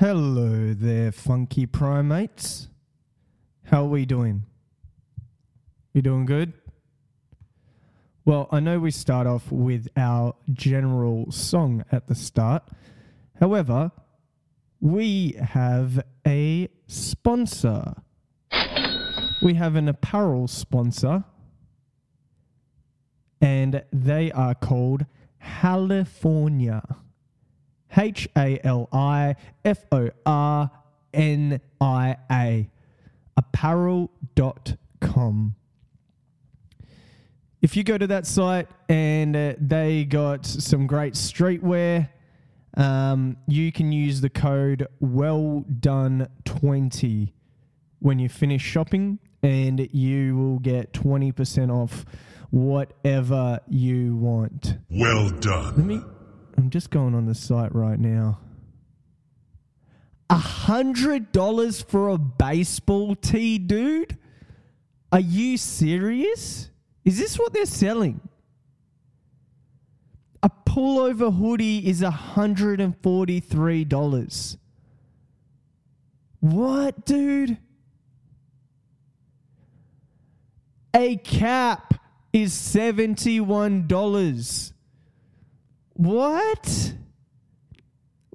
Hello there, funky primates. How are we doing? You doing good? Well, I know we start off with our general song at the start. However, we have a sponsor. We have an apparel sponsor, and they are called Halifornia. H A L I F O R N I A. Apparel.com. If you go to that site and uh, they got some great streetwear, um, you can use the code well done 20 when you finish shopping and you will get 20% off whatever you want. Well Let done. I'm just going on the site right now. A hundred dollars for a baseball tee, dude? Are you serious? Is this what they're selling? A pullover hoodie is a hundred and forty-three dollars. What, dude? A cap is seventy-one dollars. What?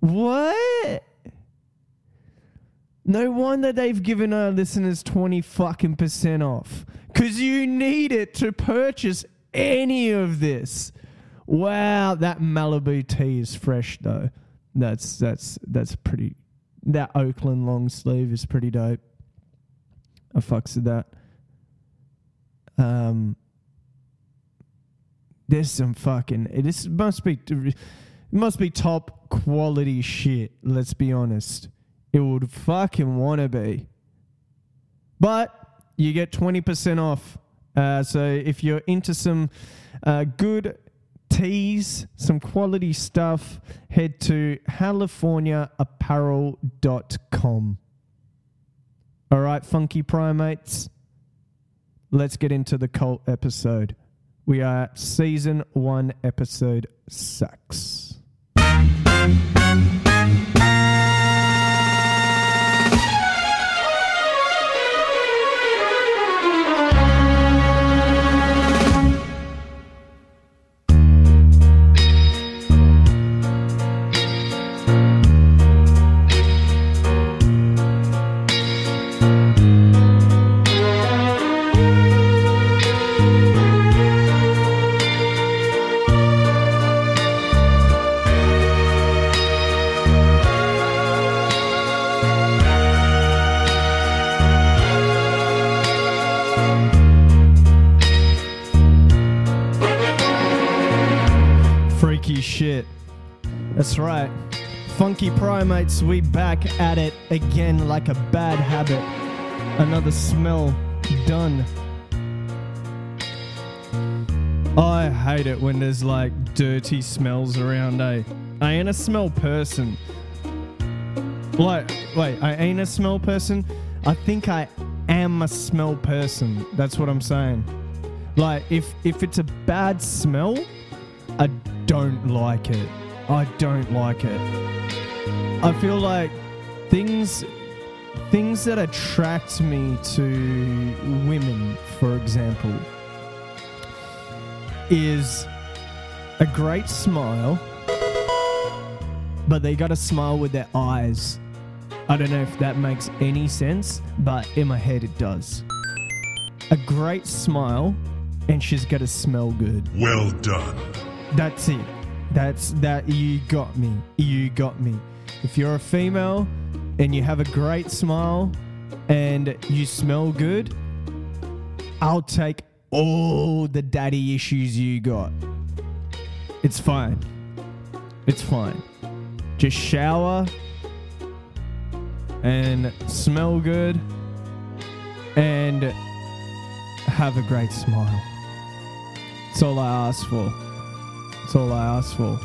What? No wonder they've given our listeners 20 fucking percent off. Because you need it to purchase any of this. Wow, that Malibu tee is fresh though. That's that's that's pretty that Oakland long sleeve is pretty dope. I fucks with that. Um there's some fucking this must be must be top quality shit let's be honest. It would fucking want to be. But you get 20% off. Uh, so if you're into some uh, good tees some quality stuff head to haliforniaapparel.com all right funky primates let's get into the cult episode we are at season one, episode six. Primates, we back at it again like a bad habit. Another smell done. I hate it when there's like dirty smells around, eh? I ain't a smell person. Like, wait, I ain't a smell person. I think I am a smell person. That's what I'm saying. Like, if if it's a bad smell, I don't like it. I don't like it. I feel like things things that attract me to women, for example, is a great smile, but they got to smile with their eyes. I don't know if that makes any sense, but in my head it does. A great smile, and she's got to smell good. Well done. That's it. That's that. You got me. You got me. If you're a female and you have a great smile and you smell good, I'll take all the daddy issues you got. It's fine. It's fine. Just shower and smell good and have a great smile. That's all I ask for. That's all I ask for.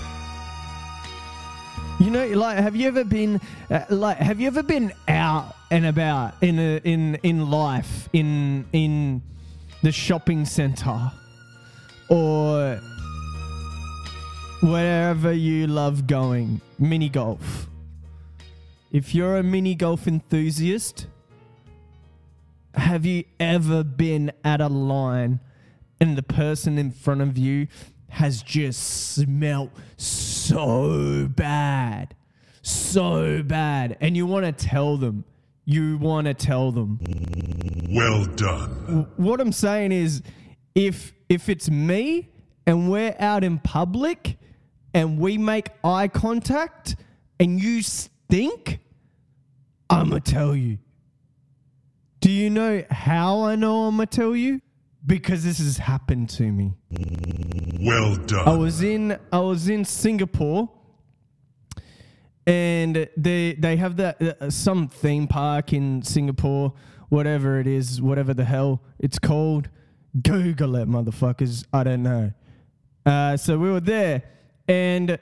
You know, like, have you ever been, uh, like, have you ever been out and about in a, in in life in in the shopping center or wherever you love going, mini golf, if you're a mini golf enthusiast, have you ever been at a line and the person in front of you has just smelt so bad? So bad. And you want to tell them. You want to tell them. Well done. What I'm saying is if if it's me and we're out in public and we make eye contact and you stink, I'm going to tell you. Do you know how I know I'm going to tell you? Because this has happened to me. Well done. I was in I was in Singapore, and they they have that uh, some theme park in Singapore, whatever it is, whatever the hell it's called. Google it, motherfuckers. I don't know. Uh, so we were there, and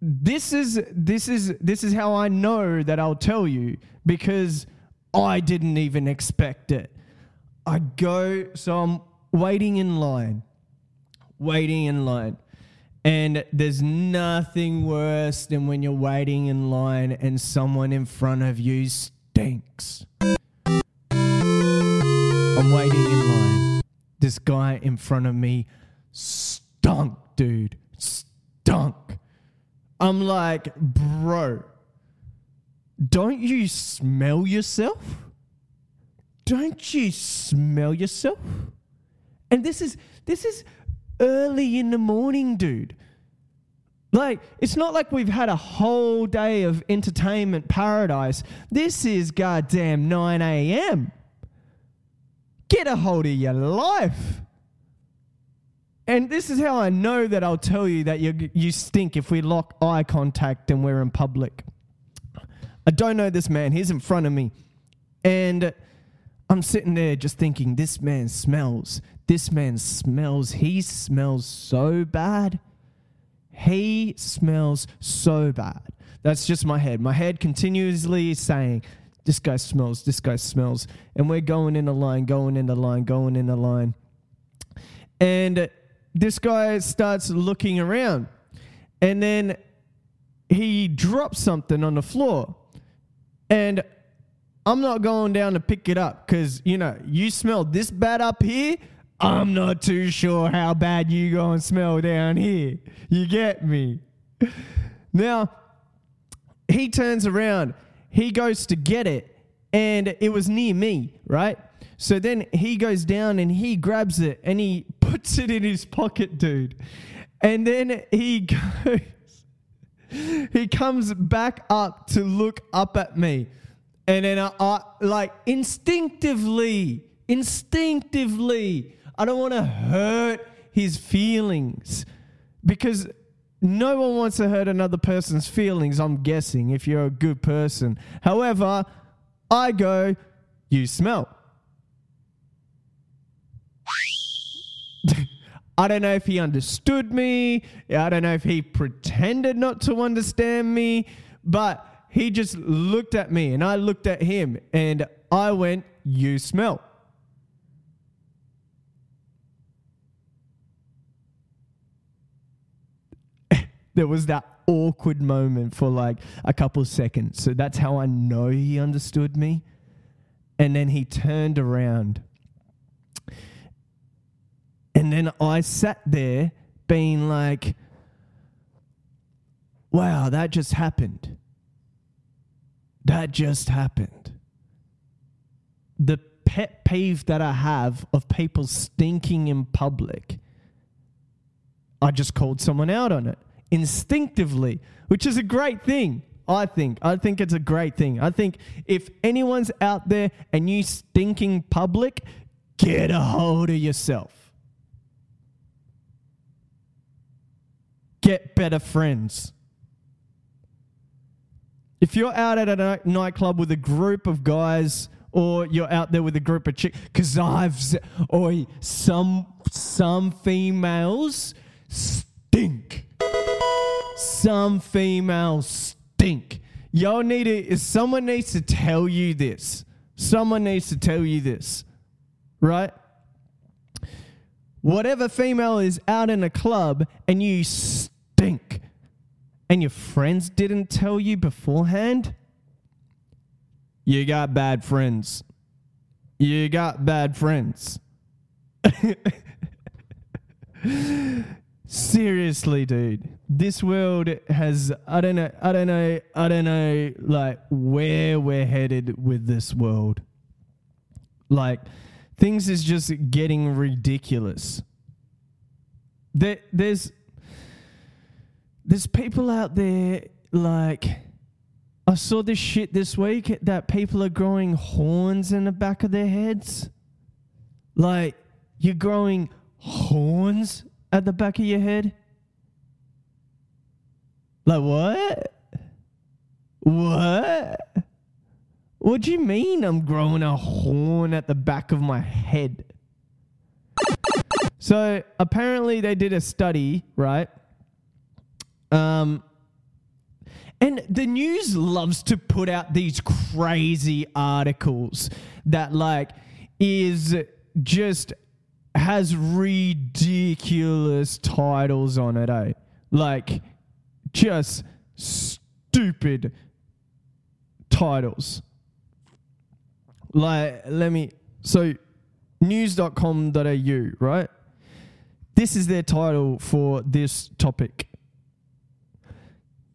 this is this is this is how I know that I'll tell you because I didn't even expect it. I go, so I'm waiting in line waiting in line. And there's nothing worse than when you're waiting in line and someone in front of you stinks. I'm waiting in line. This guy in front of me stunk, dude. Stunk. I'm like, bro, don't you smell yourself? Don't you smell yourself? And this is this is early in the morning, dude. Like, it's not like we've had a whole day of entertainment paradise. This is goddamn 9 a.m. Get a hold of your life. And this is how I know that I'll tell you that you, you stink if we lock eye contact and we're in public. I don't know this man. He's in front of me. And I'm sitting there just thinking, this man smells. This man smells. He smells so bad. He smells so bad. That's just my head. My head continuously saying, this guy smells, this guy smells. And we're going in a line, going in a line, going in a line. And this guy starts looking around. And then he drops something on the floor. And I'm not going down to pick it up because, you know, you smell this bad up here. I'm not too sure how bad you go and smell down here. You get me? Now, he turns around, he goes to get it, and it was near me, right? So then he goes down and he grabs it and he puts it in his pocket, dude. And then he goes, he comes back up to look up at me. And then I, I like instinctively, instinctively, I don't want to hurt his feelings because no one wants to hurt another person's feelings, I'm guessing, if you're a good person. However, I go, you smell. I don't know if he understood me. I don't know if he pretended not to understand me, but he just looked at me and I looked at him and I went, You smell. there was that awkward moment for like a couple seconds. So that's how I know he understood me. And then he turned around. And then I sat there being like, wow, that just happened. That just happened. The pet peeve that I have of people stinking in public, I just called someone out on it instinctively, which is a great thing. I think. I think it's a great thing. I think if anyone's out there and you stinking public, get a hold of yourself. Get better friends. If you're out at a nightclub with a group of guys, or you're out there with a group of chicks, because I've, or some some females stink. Some females stink. Y'all need to. Someone needs to tell you this. Someone needs to tell you this, right? Whatever female is out in a club and you stink, and your friends didn't tell you beforehand, you got bad friends. You got bad friends. Seriously, dude. This world has I don't know I don't know I don't know like where we're headed with this world. Like things is just getting ridiculous. There there's there's people out there like I saw this shit this week that people are growing horns in the back of their heads. Like you're growing horns at the back of your head? Like what? What? What do you mean I'm growing a horn at the back of my head? So apparently they did a study, right? Um and the news loves to put out these crazy articles that like is just has ridiculous titles on it, eh? Like just stupid titles. Like let me so news.com.au, right? This is their title for this topic.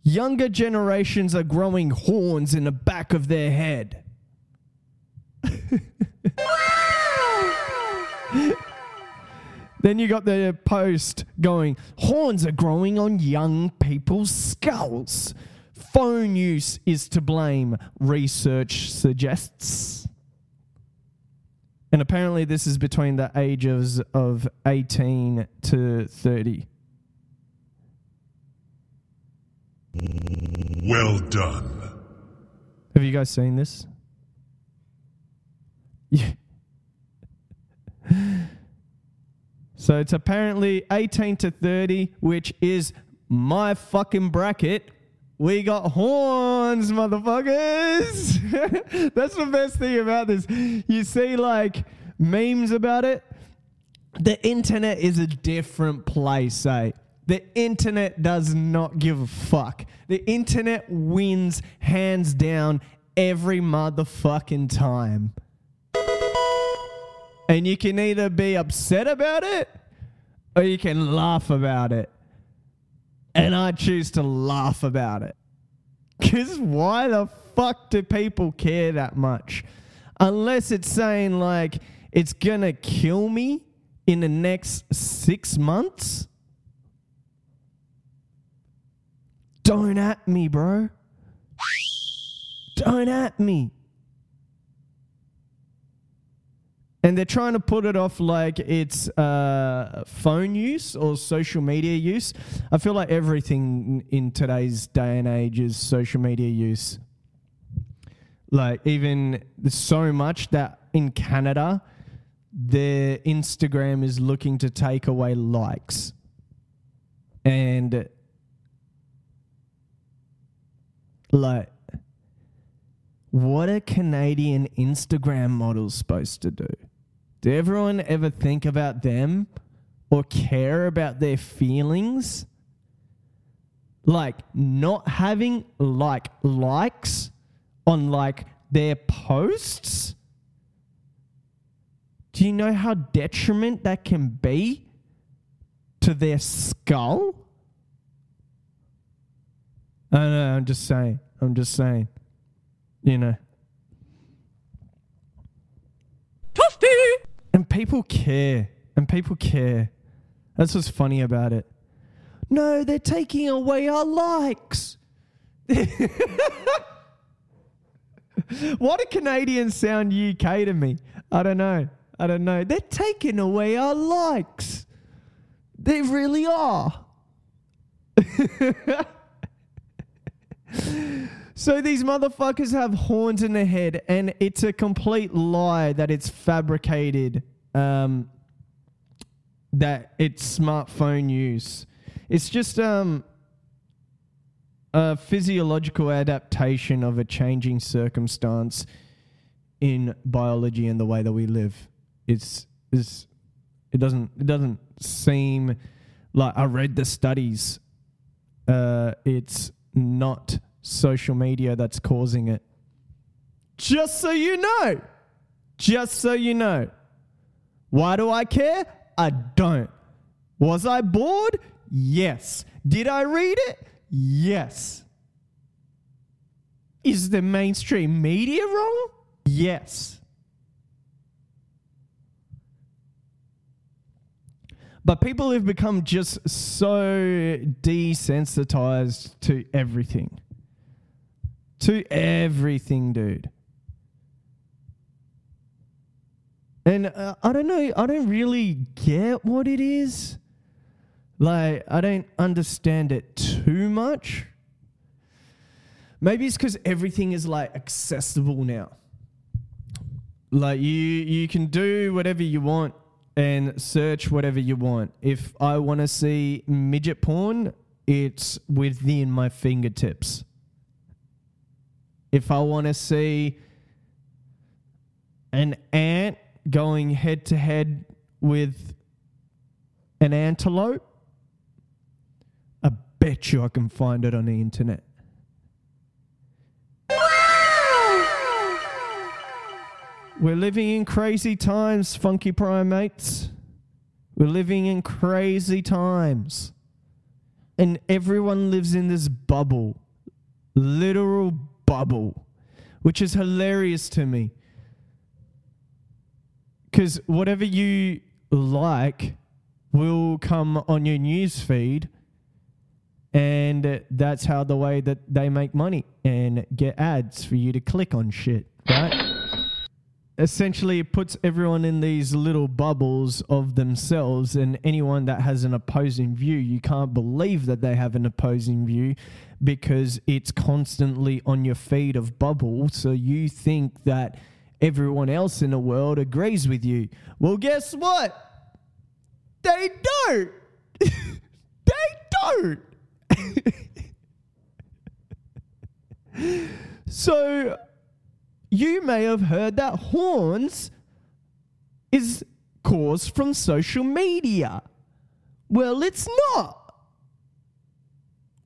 Younger generations are growing horns in the back of their head. then you got the post going, horns are growing on young people's skulls. Phone use is to blame, research suggests. And apparently, this is between the ages of 18 to 30. Well done. Have you guys seen this? Yeah. So it's apparently 18 to 30, which is my fucking bracket. We got horns, motherfuckers. That's the best thing about this. You see, like, memes about it. The internet is a different place, eh? The internet does not give a fuck. The internet wins hands down every motherfucking time. And you can either be upset about it or you can laugh about it. And I choose to laugh about it. Because why the fuck do people care that much? Unless it's saying, like, it's gonna kill me in the next six months. Don't at me, bro. Don't at me. And they're trying to put it off like it's uh, phone use or social media use. I feel like everything in today's day and age is social media use. Like, even so much that in Canada, their Instagram is looking to take away likes. And, like, what are Canadian Instagram models supposed to do? Did everyone ever think about them or care about their feelings? Like not having like likes on like their posts? Do you know how detriment that can be to their skull? I don't know, I'm just saying. I'm just saying. You know. Toasty! And people care. And people care. That's what's funny about it. No, they're taking away our likes. Why do Canadians sound UK to me? I don't know. I don't know. They're taking away our likes. They really are. So these motherfuckers have horns in their head, and it's a complete lie that it's fabricated. Um, that it's smartphone use. It's just um, a physiological adaptation of a changing circumstance in biology and the way that we live. It's, it doesn't it doesn't seem like I read the studies. Uh, it's not social media that's causing it. Just so you know. Just so you know. Why do I care? I don't. Was I bored? Yes. Did I read it? Yes. Is the mainstream media wrong? Yes. But people have become just so desensitized to everything. To everything, dude. And uh, I don't know, I don't really get what it is. Like, I don't understand it too much. Maybe it's because everything is like accessible now. Like you, you can do whatever you want and search whatever you want. If I want to see midget porn, it's within my fingertips. If I want to see an ant going head to head with an antelope, I bet you I can find it on the internet. We're living in crazy times, funky primates. We're living in crazy times. And everyone lives in this bubble, literal bubble, which is hilarious to me. Because whatever you like will come on your news feed, and that's how the way that they make money and get ads for you to click on shit, right? essentially it puts everyone in these little bubbles of themselves and anyone that has an opposing view you can't believe that they have an opposing view because it's constantly on your feed of bubble so you think that everyone else in the world agrees with you well guess what they don't they don't so you may have heard that horns is caused from social media. Well, it's not.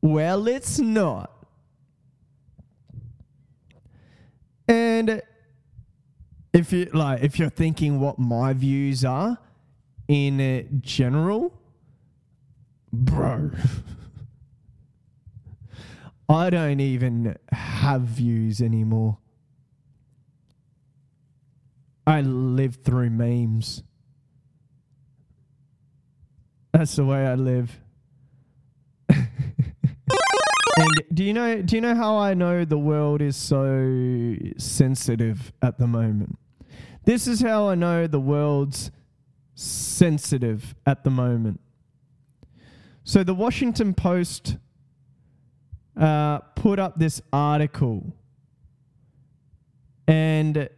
Well, it's not. And if you like if you're thinking what my views are in general, bro, I don't even have views anymore. I live through memes. That's the way I live. And do you know do you know how I know the world is so sensitive at the moment? This is how I know the world's sensitive at the moment. So the Washington Post uh, put up this article and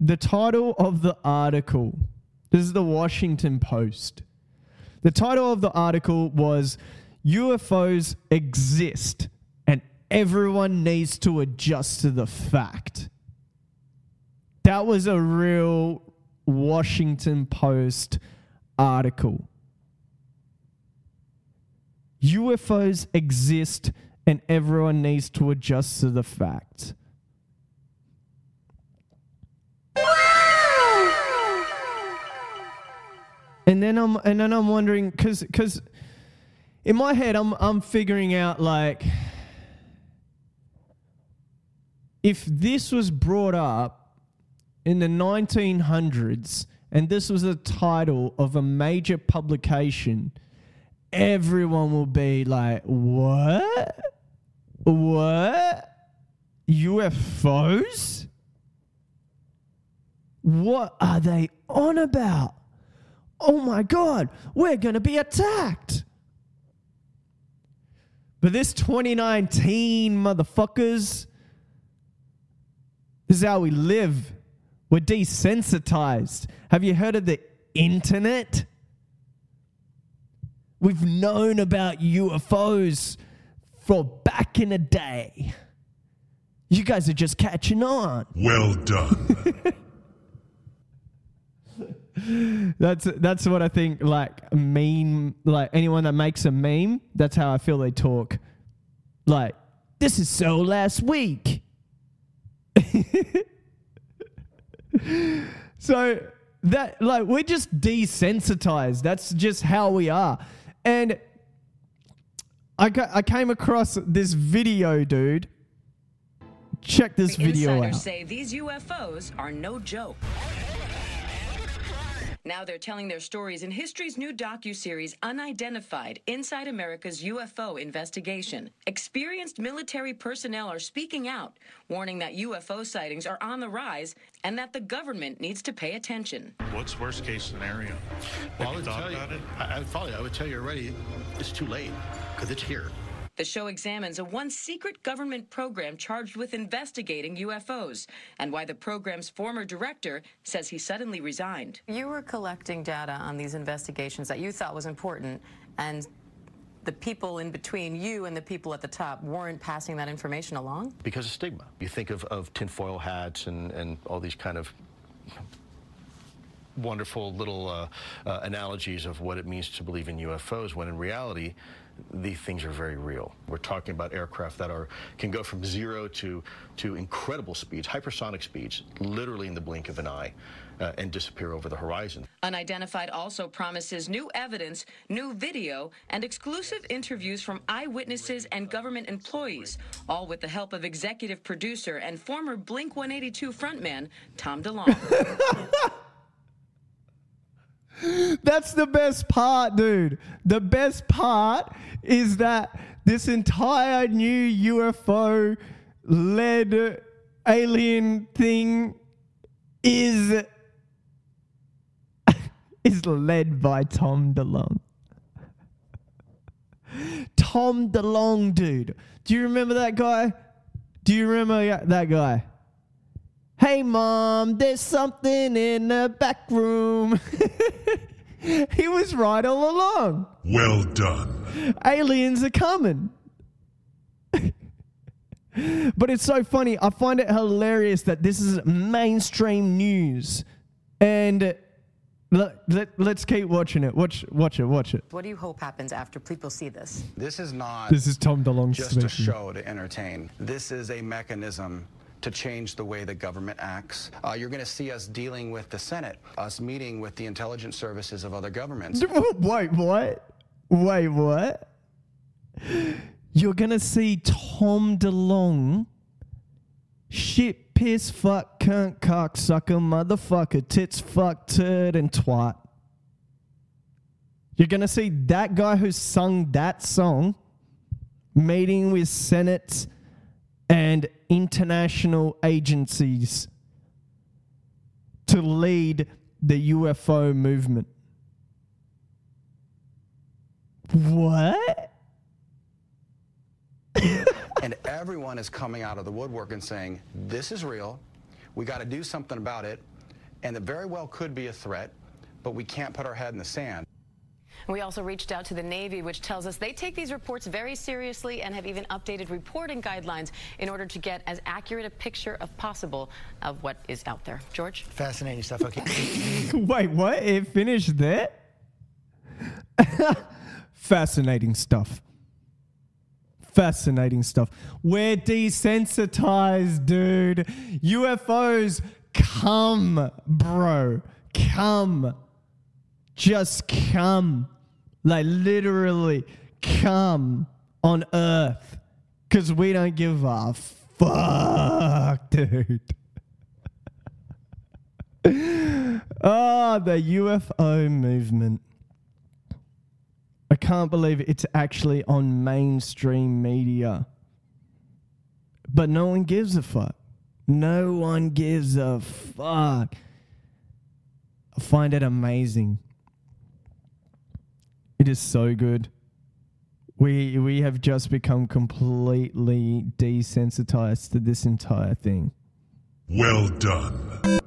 the title of the article this is the Washington Post. The title of the article was UFOs exist and everyone needs to adjust to the fact. That was a real Washington Post article. UFOs exist and everyone needs to adjust to the fact. And then I'm and then I'm wondering because because in my head I'm I'm figuring out like if this was brought up in the 1900s and this was the title of a major publication, everyone will be like, "What? What? UFOs? What are they on about?" oh my God, we're going to be attacked. But this 2019 motherfuckers, this is how we live. We're desensitized. Have you heard of the internet? We've known about UFOs for back in the day. You guys are just catching on. Well done. that's that's what I think. Like meme, like anyone that makes a meme, that's how I feel they talk. Like this is so last week. so that like we're just desensitized. That's just how we are. And I ca- I came across this video, dude. Check this video Insiders say these UFOs are no joke. Now they're telling their stories in history's new docu-series Unidentified: Inside America's UFO Investigation. Experienced military personnel are speaking out, warning that UFO sightings are on the rise and that the government needs to pay attention. What's worst case scenario? Well, I Have you would thought tell you, it? I, I, would follow you. I would tell you already, it's too late because it's here. The show examines a one secret government program charged with investigating UFOs and why the program's former director says he suddenly resigned. You were collecting data on these investigations that you thought was important, and the people in between you and the people at the top weren't passing that information along? Because of stigma. You think of, of tinfoil hats and, and all these kind of wonderful little uh, uh, analogies of what it means to believe in UFOs, when in reality, these things are very real. We're talking about aircraft that are can go from zero to to incredible speeds, hypersonic speeds, literally in the blink of an eye, uh, and disappear over the horizon. Unidentified also promises new evidence, new video, and exclusive interviews from eyewitnesses and government employees, all with the help of executive producer and former Blink 182 frontman Tom DeLonge. That's the best part, dude. The best part is that this entire new UFO led alien thing is is led by Tom DeLonge. Tom DeLonge, dude. Do you remember that guy? Do you remember that guy? Hey, mom, there's something in the back room. he was right all along. Well done. Aliens are coming. but it's so funny. I find it hilarious that this is mainstream news. And let, let, let's keep watching it. Watch, watch it, watch it. What do you hope happens after people see this? This is not This is Tom DeLonge just speaking. a show to entertain. This is a mechanism to change the way the government acts. Uh, you're going to see us dealing with the Senate, us meeting with the intelligence services of other governments. Wait, what? Wait, what? You're gonna see Tom DeLonge, shit, piss, fuck, cunt, cocksucker, motherfucker, tits, fuck, turd, and twat. You're gonna see that guy who sung that song meeting with Senate and international agencies to lead the UFO movement. What? and everyone is coming out of the woodwork and saying, this is real. We got to do something about it. And it very well could be a threat, but we can't put our head in the sand. We also reached out to the Navy, which tells us they take these reports very seriously and have even updated reporting guidelines in order to get as accurate a picture of possible of what is out there. George? Fascinating stuff. Okay. Wait, what? It finished there? Fascinating stuff. Fascinating stuff. We're desensitized, dude. UFOs come, bro. Come. Just come. Like literally come on Earth. Because we don't give a fuck, dude. Oh, the UFO movement. I can't believe it's actually on mainstream media. But no one gives a fuck. No one gives a fuck. I find it amazing. It is so good. We we have just become completely desensitized to this entire thing. Well done.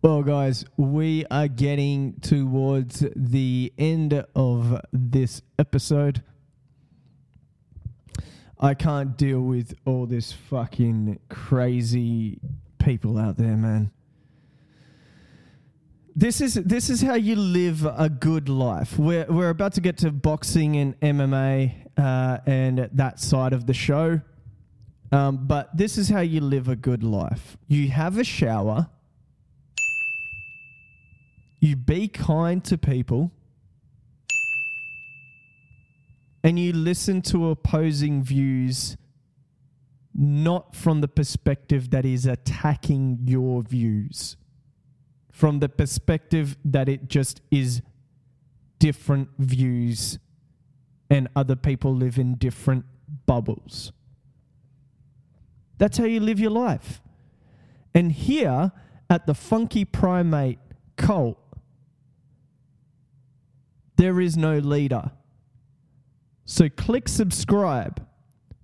Well, guys, we are getting towards the end of this episode. I can't deal with all this fucking crazy people out there, man. This is this is how you live a good life. We're we're about to get to boxing and MMA. uh, and that side of the show. Um, but this is how you live a good life. You have a shower. You be kind to people. And you listen to opposing views not from the perspective that is attacking your views, from the perspective that it just is different views and other people live in different bubbles. That's how you live your life. And here at the Funky Primate cult, there is no leader. So click subscribe.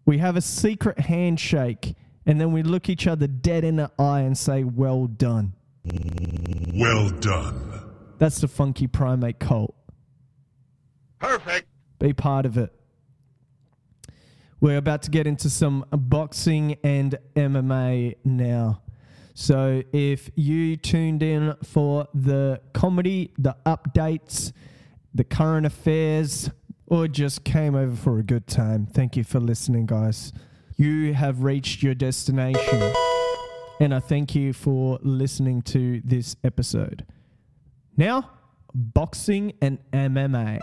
We have a secret handshake, and then we look each other dead in the eye and say, Well done. Well done. That's the Funky Primate cult. Perfect. Be part of it. We're about to get into some boxing and MMA now. So if you tuned in for the comedy, the updates, the current affairs, or just came over for a good time, thank you for listening, guys. You have reached your destination. And I thank you for listening to this episode. Now, boxing and MMA.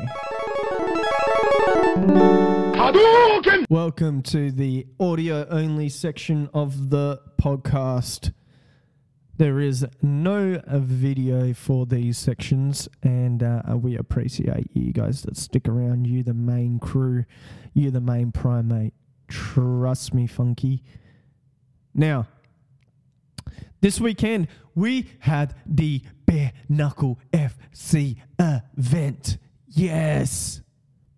Welcome to the audio only section of the podcast. There is no video for these sections, and uh, we appreciate you guys that stick around. You, the main crew, you, the main primate. Trust me, Funky. Now, this weekend we had the Bare Knuckle FC event. Yes.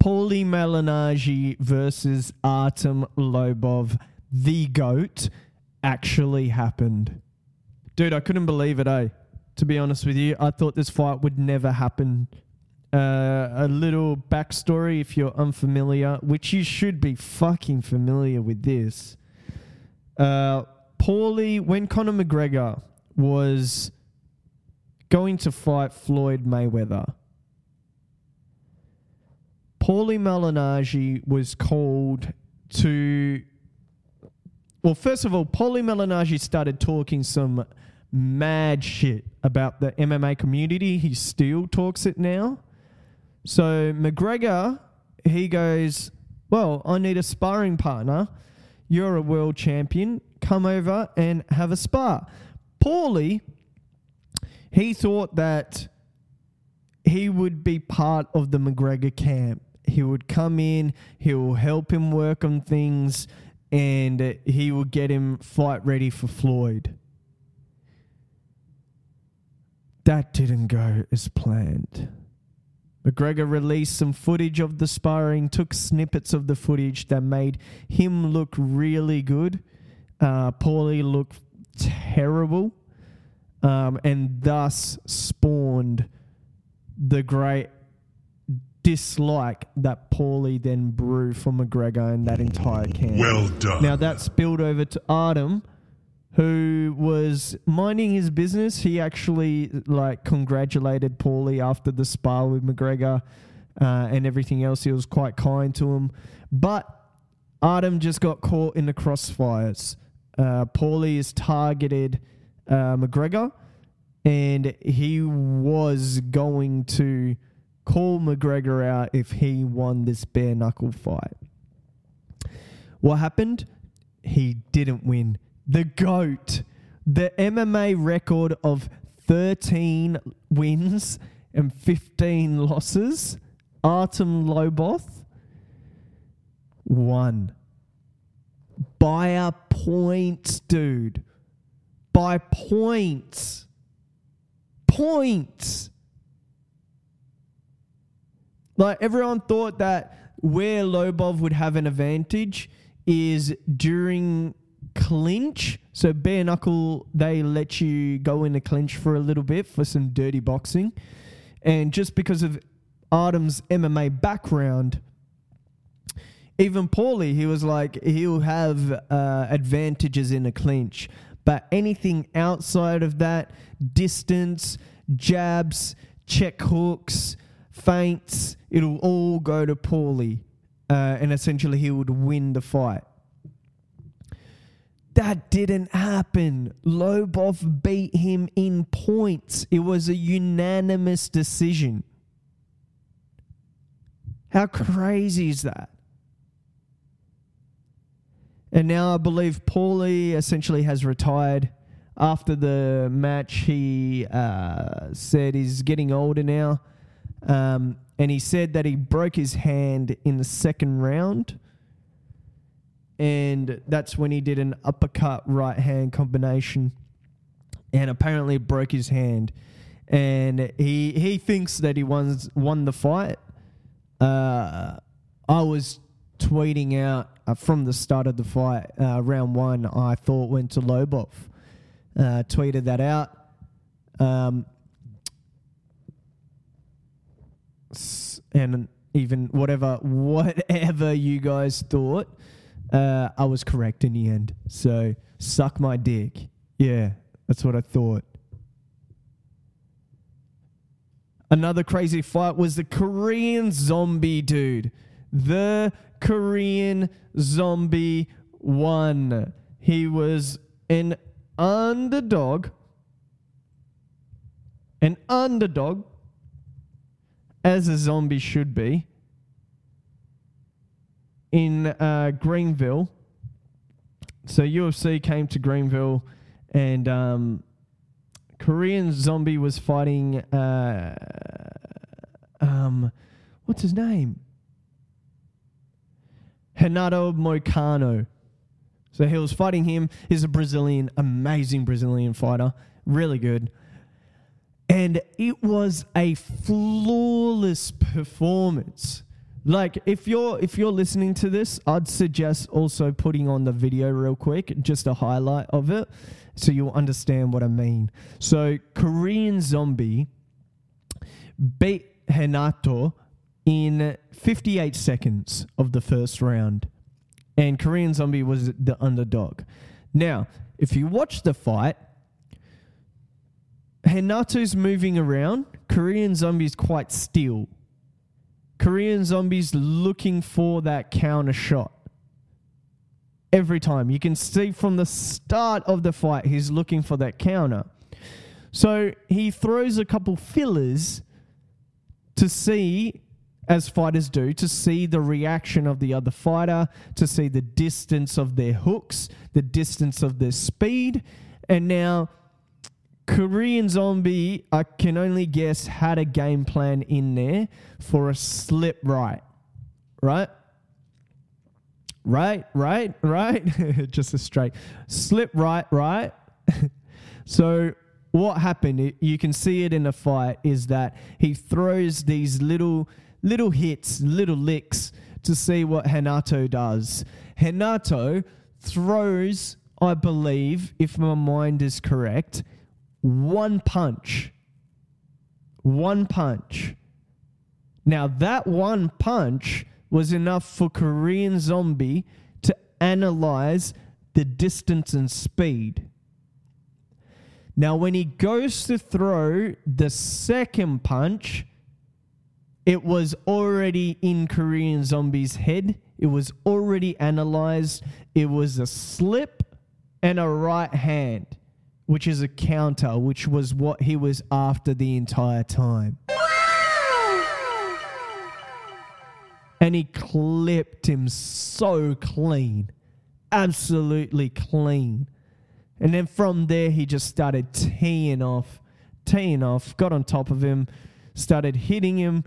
Paulie Malignaggi versus Artem Lobov, the GOAT, actually happened. Dude, I couldn't believe it, eh? To be honest with you, I thought this fight would never happen. Uh, a little backstory if you're unfamiliar, which you should be fucking familiar with this. Uh, Paulie, when Conor McGregor was going to fight Floyd Mayweather, Paulie Malignaggi was called to. Well, first of all, Paulie Malignaggi started talking some mad shit about the MMA community. He still talks it now. So McGregor, he goes, Well, I need a sparring partner. You're a world champion. Come over and have a spar. Paulie, he thought that he would be part of the McGregor camp. He would come in, he will help him work on things, and he will get him fight ready for Floyd. That didn't go as planned. McGregor released some footage of the sparring, took snippets of the footage that made him look really good. Uh, Paulie looked terrible, um, and thus spawned the great dislike that Paulie then brew for McGregor and that entire camp. Well done. Now that spilled over to Artem, who was minding his business. He actually like congratulated Paulie after the spar with McGregor uh, and everything else. He was quite kind to him, but Artem just got caught in the crossfires. Uh, Paulie is targeted uh, McGregor, and he was going to call McGregor out if he won this bare knuckle fight. What happened? He didn't win. The GOAT, the MMA record of 13 wins and 15 losses, Artem Lobov, won. By a point, dude. By points. Points. Like everyone thought that where Lobov would have an advantage is during clinch. So bare knuckle, they let you go in a clinch for a little bit for some dirty boxing. And just because of Artem's MMA background, even Paulie, he was like, he'll have uh, advantages in a clinch. But anything outside of that, distance, jabs, check hooks, feints, it'll all go to Paulie. uh, and essentially he would win the fight. That didn't happen. Lobov beat him in points. It was a unanimous decision. How crazy is that? And now I believe Paulie essentially has retired. After the match, he uh, said he's getting older now. Um, and he said that he broke his hand in the second round. And that's when he did an uppercut right hand combination. And apparently broke his hand. And he he thinks that he won, won the fight. Uh, I was tweeting out uh, from the start of the fight, uh, round one, I thought went to Lobov. Uh, tweeted that out. Um, and even whatever, whatever you guys thought, uh, I was correct in the end. So suck my dick. Yeah, that's what I thought. Another crazy fight was the Korean zombie dude. The Korean zombie won. He was an underdog. An underdog, as a zombie should be, in uh, Greenville. So UFC came to Greenville and um, Korean zombie was fighting uh, um what's his name? Renato Moicano. So he was fighting him. He's a Brazilian, amazing Brazilian fighter, really good. And it was a flawless performance. Like if you're if you're listening to this, I'd suggest also putting on the video real quick, just a highlight of it, so you'll understand what I mean. So Korean Zombie beat Renato in 58 seconds of the first round, and Korean Zombie was the underdog. Now, if you watch the fight, Renato's moving around. Korean Zombie's quite still. Korean Zombie's looking for that counter shot. Every time. You can see from the start of the fight, he's looking for that counter. So he throws a couple fillers to see, as fighters do, to see the reaction of the other fighter, to see the distance of their hooks, the distance of their speed. And now, Korean Zombie, I can only guess, had a game plan in there for a slip right. Right? Right, right, right. Just a straight slip right, right. so what happened? You can see it in the fight is that he throws these little little hits, little licks to see what Hanato does. Hanato throws, I believe, if my mind is correct, one punch. One punch. Now, that one punch was enough for Korean Zombie to analyze the distance and speed. Now, when he goes to throw the second punch, it was already in Korean Zombie's head. It was already analyzed. It was a slip and a right hand, which is a counter, which was what he was after the entire time. and he clipped him so clean, absolutely clean. And then from there, he just started teeing off, teeing off, got on top of him, started hitting him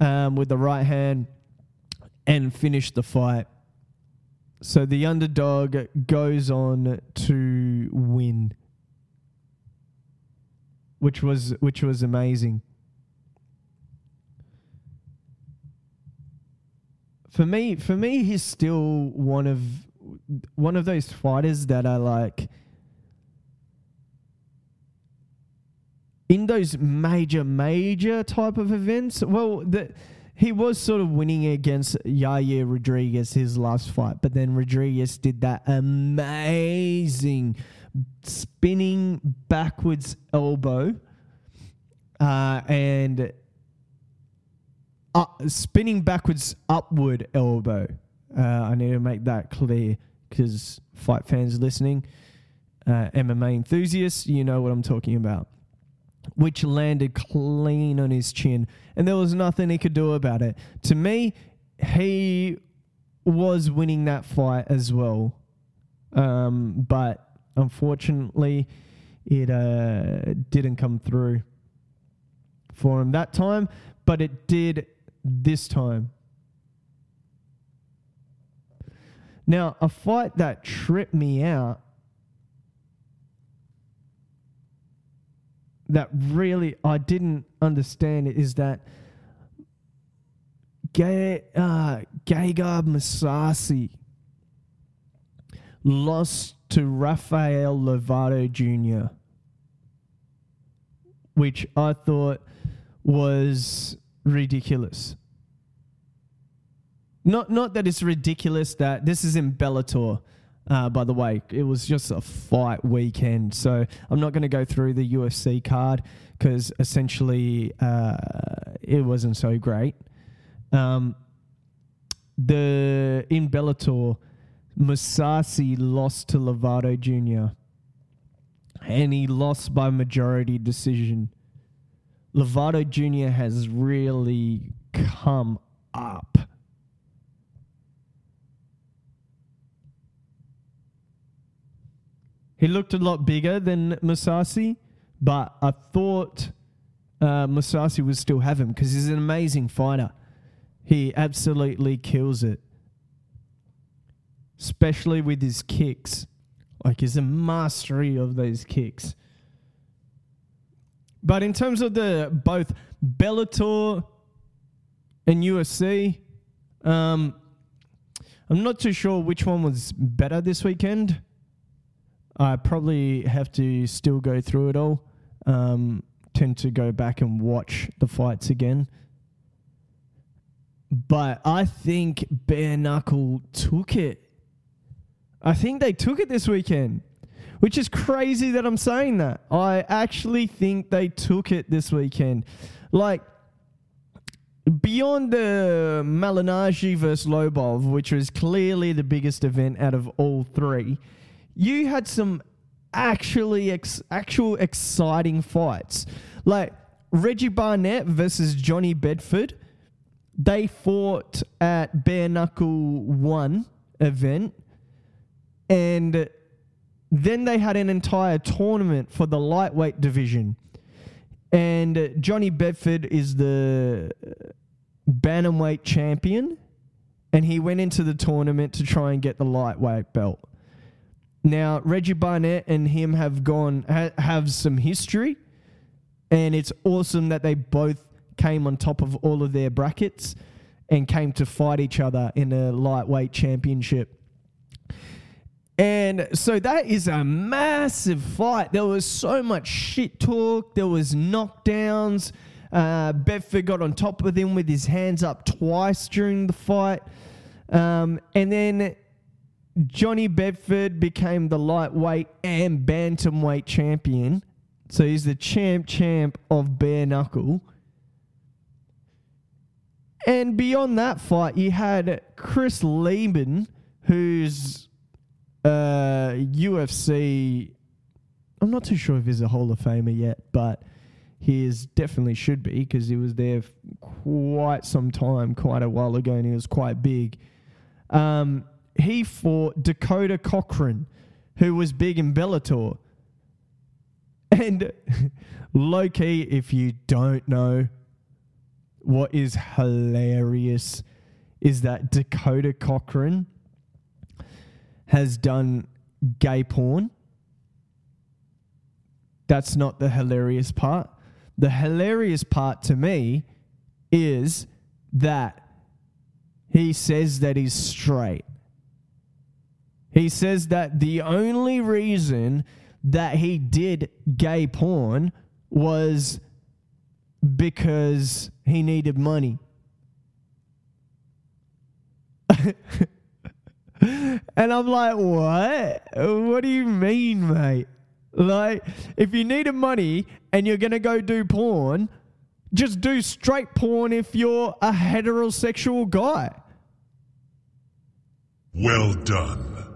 um, with the right hand, and finished the fight. So the underdog goes on to win, which was which was amazing. for me, for me, he's still one of one of those fighters that are like in those major, major type of events. Well, the, he was sort of winning against Yair Rodriguez his last fight, but then Rodriguez did that amazing spinning backwards elbow, uh, and up, spinning backwards upward elbow. Uh, I need to make that clear because fight fans listening, uh, MMA enthusiasts, you know what I'm talking about. Which landed clean on his chin, and there was nothing he could do about it. To me, he was winning that fight as well, um, but unfortunately, it uh, didn't come through for him that time, but it did this time. Now, a fight that tripped me out, that really I didn't understand is that Gay, uh, Gegard Mousasi lost to Rafael Lovato Jr., which I thought was ridiculous. Not not that it's ridiculous that this is in Bellator. Uh, by the way, it was just a fight weekend, so I'm not going to go through the UFC card because essentially uh, it wasn't so great. Um, the in Bellator, Mousasi lost to Lovato Jr. and he lost by majority decision. Lovato Jr. has really come up. He looked a lot bigger than Mousasi, but I thought uh, Mousasi would still have him because he's an amazing fighter. He absolutely kills it, especially with his kicks. Like, he's a mastery of those kicks. But in terms of the both Bellator and UFC, um, I'm not too sure which one was better this weekend. I probably have to still go through it all. Um, tend to go back and watch the fights again. But I think Bare Knuckle took it. I think they took it this weekend, which is crazy that I'm saying that. I actually think they took it this weekend. Like, beyond the Malignaggi versus Lobov, which was clearly the biggest event out of all three, you had some actually ex- actual exciting fights. Like Reggie Barnett versus Johnny Bedford. They fought at Bare Knuckle 1 event. And then they had an entire tournament for the lightweight division. And Johnny Bedford is the bantamweight champion. And he went into the tournament to try and get the lightweight belt. Now, Reggie Barnett and him have gone ha- have some history, and it's awesome that they both came on top of all of their brackets and came to fight each other in a lightweight championship. And so that is a massive fight. There was so much shit talk. There was knockdowns. Uh, Bedford got on top of him with his hands up twice during the fight. Um, and then Johnny Bedford became the lightweight and bantamweight champion. So he's the champ champ of bare knuckle. And beyond that fight, you had Chris Leben, who's uh, UFC. I'm not too sure if he's a Hall of Famer yet, but he is definitely should be because he was there quite some time, quite a while ago, and he was quite big. Um, he fought Dakota Cochran, who was big in Bellator. And low key, if you don't know, what is hilarious is that Dakota Cochran has done gay porn. That's not the hilarious part. The hilarious part to me is that he says that he's straight. He says that the only reason that he did gay porn was because he needed money. and I'm like, what? What do you mean, mate? Like, if you needed money and you're going to go do porn, Just do straight porn if you're a heterosexual guy. Well done.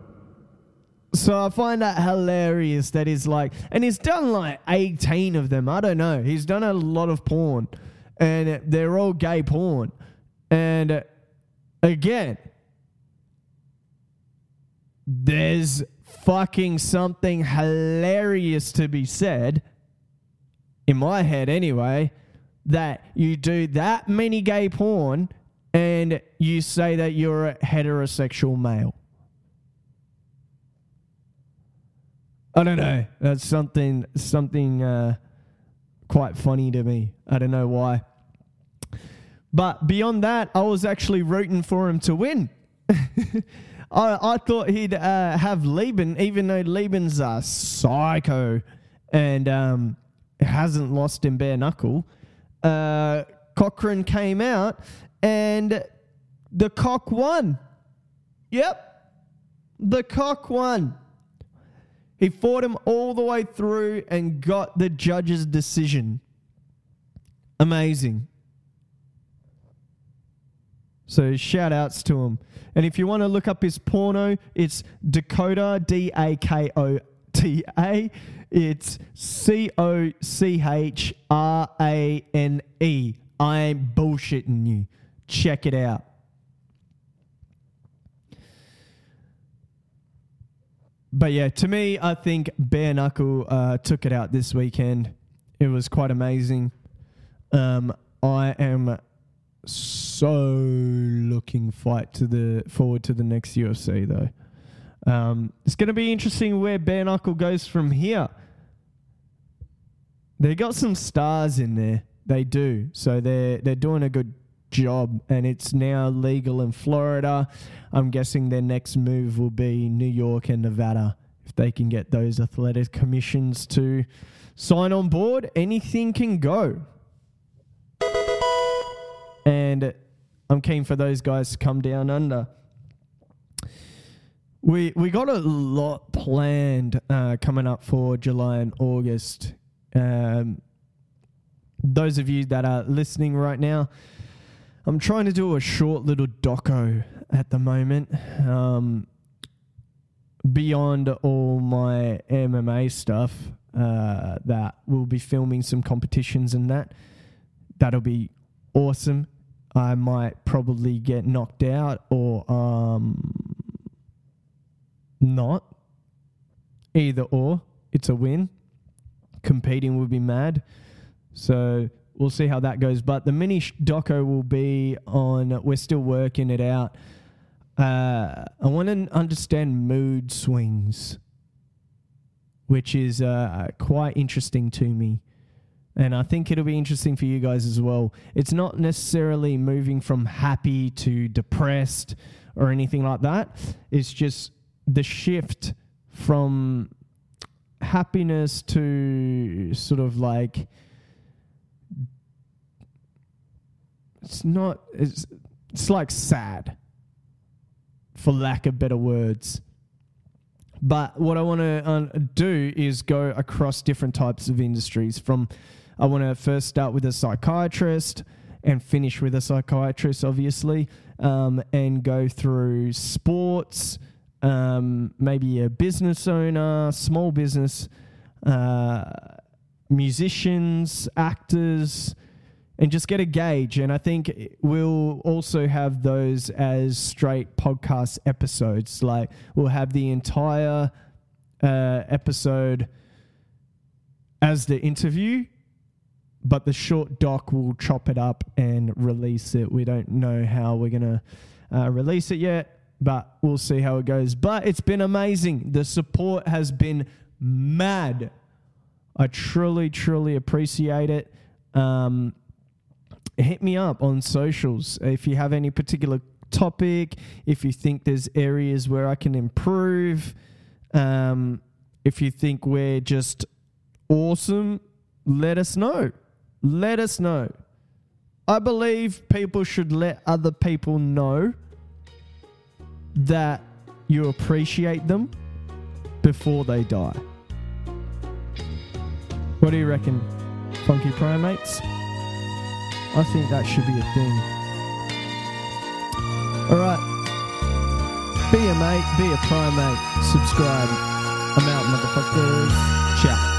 So I find that hilarious that he's like, and he's done like 18 of them. I don't know. He's done a lot of porn, and they're all gay porn. And uh, again, there's fucking something hilarious to be said, in my head anyway, that you do that many gay porn and you say that you're a heterosexual male. I don't know. That's something something uh, quite funny to me. I don't know why. But beyond that, I was actually rooting for him to win. I, I thought he'd uh, have Leben, even though Leben's a psycho and um, hasn't lost in bare knuckle. Uh, Cochran came out and the cock won. Yep, the cock won. He fought him all the way through and got the judge's decision. Amazing. So shout outs to him. And if you want to look up his porno, it's Dakota D A K O T A. It's C O C H R A N E. I ain't bullshitting you. Check it out. But yeah, to me, I think Bare Knuckle uh, took it out this weekend. It was quite amazing. Um, I am so looking fight to the forward to the next UFC though. Um, it's going to be interesting where Bare Knuckle goes from here. They got some stars in there. They do. So they're they're doing a good job and it's now legal in Florida. I'm guessing their next move will be New York and Nevada. If they can get those athletic commissions to sign on board, anything can go. And I'm keen for those guys to come down under. We we got a lot planned uh, coming up for July and August. Um, those of you that are listening right now, I'm trying to do a short little doco at the moment. Um, beyond all my MMA stuff, uh, that we'll be filming some competitions and that. That'll be awesome. I might probably get knocked out or um, not. Either or, it's a win. Competing would be mad. So we'll see how that goes. But the mini doco will be on. We're still working it out. Uh, I want to understand mood swings, which is uh, quite interesting to me. And I think it'll be interesting for you guys as well. It's not necessarily moving from happy to depressed or anything like that. It's just the shift from happiness to sort of like it's not it's it's like sad for lack of better words. But what i want to uh, do is go across different types of industries from i want to first start with a psychiatrist and finish with a psychiatrist obviously um, and go through sports um, maybe a business owner small business uh, musicians actors and just get a gauge. And I think we'll also have those as straight podcast episodes. Like we'll have the entire uh, episode as the interview, but the short doc will chop it up and release it. We don't know how we're going to uh, release it yet, but we'll see how it goes. But it's been amazing. The support has been mad. I truly, truly appreciate it. Um, hit me up on socials if you have any particular topic, if you think there's areas where I can improve, um, if you think we're just awesome, let us know. Let us know. I believe people should let other people know that you appreciate them before they die. What do you reckon, funky primates? I think that should be a thing. All right. Be a mate, be a primate. Subscribe. I'm out, motherfuckers. Ciao.